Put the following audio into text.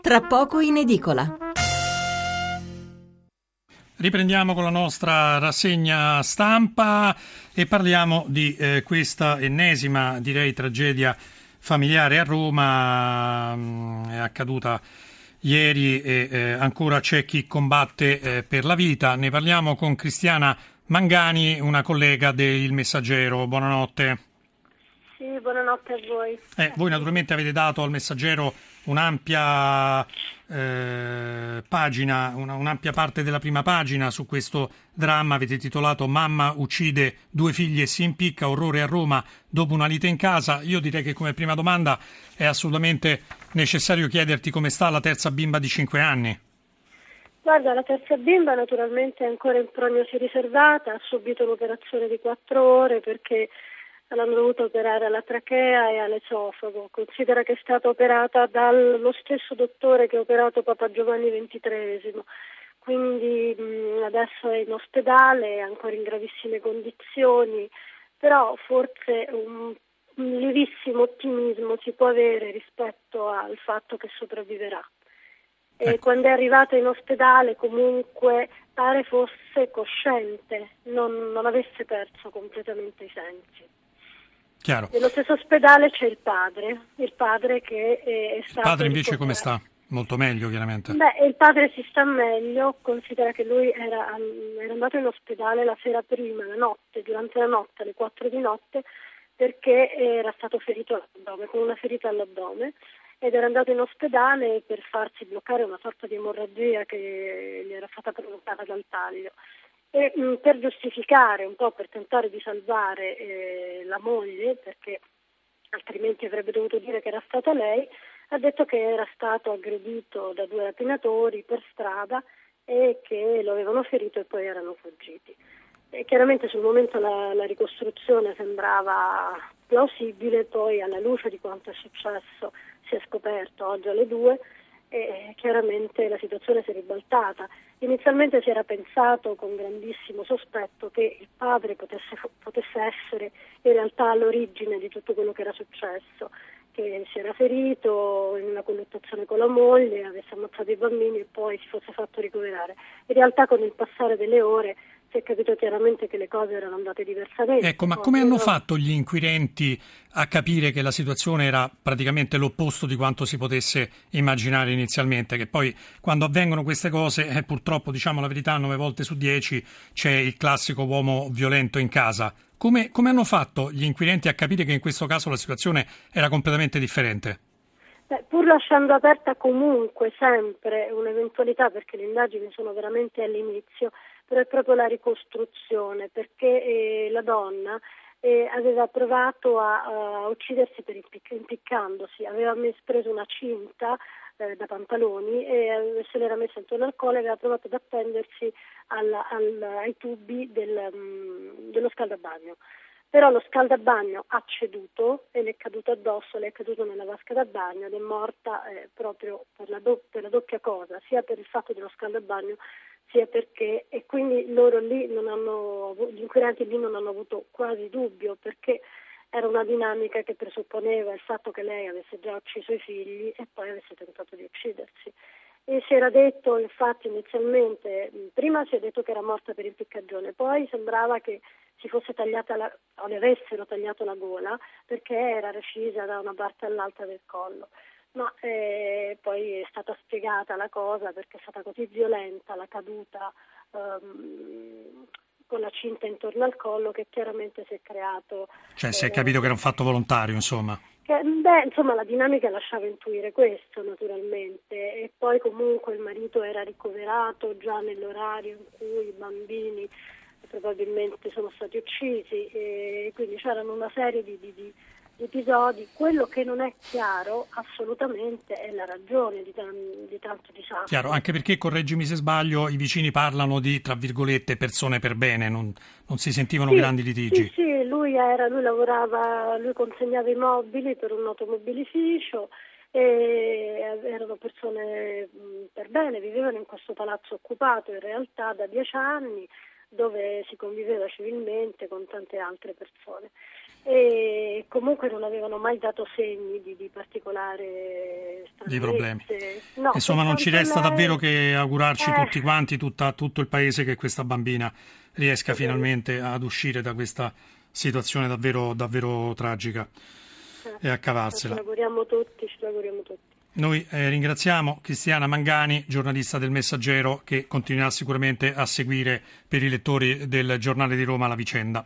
tra poco in edicola. Riprendiamo con la nostra rassegna stampa e parliamo di eh, questa ennesima, direi, tragedia familiare a Roma. Mm, è accaduta ieri e eh, ancora c'è chi combatte eh, per la vita. Ne parliamo con Cristiana Mangani, una collega del Messaggero. Buonanotte. Sì, buonanotte a voi. Eh, voi naturalmente avete dato al Messaggero un'ampia eh, pagina, una, un'ampia parte della prima pagina su questo dramma. Avete titolato Mamma uccide due figli e si impicca, orrore a Roma dopo una lite in casa. Io direi che come prima domanda è assolutamente necessario chiederti come sta la terza bimba di 5 anni. Guarda, la terza bimba naturalmente è ancora in prognosi riservata, ha subito un'operazione di 4 ore perché l'hanno dovuto operare alla trachea e all'esofago. Considera che è stata operata dallo stesso dottore che ha operato Papa Giovanni XXIII, quindi mh, adesso è in ospedale, è ancora in gravissime condizioni, però forse un, un lievissimo ottimismo si può avere rispetto al fatto che sopravviverà. E ecco. quando è arrivata in ospedale comunque pare fosse cosciente, non, non avesse perso completamente i sensi. Chiaro. Nello stesso ospedale c'è il padre, il padre che è stato... Il padre invece come sta? Molto meglio chiaramente. Beh, il padre si sta meglio, considera che lui era, era andato in ospedale la sera prima, la notte, durante la notte, alle 4 di notte, perché era stato ferito all'addome, con una ferita all'addome ed era andato in ospedale per farsi bloccare una sorta di emorragia che gli era stata provocata dal taglio e mh, mm, per giustificare un po', per tentare di salvare eh, la moglie, perché altrimenti avrebbe dovuto dire che era stata lei, ha detto che era stato aggredito da due rapinatori per strada e che lo avevano ferito e poi erano fuggiti. E chiaramente sul momento la, la ricostruzione sembrava plausibile, poi alla luce di quanto è successo si è scoperto oggi alle due e chiaramente la situazione si è ribaltata. Inizialmente si era pensato con grandissimo sospetto che il padre potesse, potesse essere in realtà all'origine di tutto quello che era successo, che si era ferito in una colluttazione con la moglie, avesse ammazzato i bambini e poi si fosse fatto ricoverare. In realtà con il passare delle ore si è capito chiaramente che le cose erano andate diversamente. Ecco, ma come hanno fatto gli inquirenti a capire che la situazione era praticamente l'opposto di quanto si potesse immaginare inizialmente? Che poi quando avvengono queste cose, eh, purtroppo diciamo la verità, nove volte su dieci c'è il classico uomo violento in casa. Come, come hanno fatto gli inquirenti a capire che in questo caso la situazione era completamente differente? Beh, pur lasciando aperta comunque sempre un'eventualità, perché le indagini sono veramente all'inizio, però è proprio la ricostruzione, perché eh, la donna eh, aveva provato a, a uccidersi impic- impiccandosi, aveva messo, preso una cinta eh, da pantaloni e se l'era messa intorno al collo e aveva provato ad appendersi al, al, ai tubi del, um, dello scaldabagno. Però lo scaldabagno ha ceduto e le è caduto addosso, le è caduto nella vasca da bagno ed è morta eh, proprio per la, do- per la doppia cosa, sia per il fatto dello scaldabagno sia perché e quindi loro lì non hanno, gli inquirenti lì non hanno avuto quasi dubbio perché era una dinamica che presupponeva il fatto che lei avesse già ucciso i figli e poi avesse tentato di uccidersi. E si era detto infatti inizialmente, prima si è detto che era morta per impiccagione, poi sembrava che si fosse tagliata la, o le avessero tagliato la gola perché era recisa da una parte all'altra del collo ma eh, poi è stata spiegata la cosa perché è stata così violenta la caduta ehm, con la cinta intorno al collo che chiaramente si è creato. Cioè si è capito che era un fatto volontario, insomma. Che, beh, insomma, la dinamica lasciava intuire questo, naturalmente, e poi comunque il marito era ricoverato già nell'orario in cui i bambini probabilmente sono stati uccisi, e quindi c'erano una serie di, di, di episodi, quello che non è chiaro assolutamente è la ragione di, di tanto disastro. Chiaro, anche perché, correggimi se sbaglio, i vicini parlano di, tra virgolette, persone per bene, non, non si sentivano sì, grandi litigi. Sì, sì lui, era, lui lavorava, lui consegnava i mobili per un automobilificio e erano persone per bene, vivevano in questo palazzo occupato in realtà da dieci anni dove si conviveva civilmente con tante altre persone e comunque non avevano mai dato segni di, di particolare di problemi. No, Insomma, non ci resta lei... davvero che augurarci eh. tutti quanti, tutta, tutto il paese, che questa bambina riesca finalmente ad uscire da questa situazione davvero, davvero tragica eh. e a cavarsela. Ci lavoriamo tutti, ci lavoriamo tutti. Noi eh, ringraziamo Cristiana Mangani, giornalista del Messaggero, che continuerà sicuramente a seguire per i lettori del Giornale di Roma la vicenda.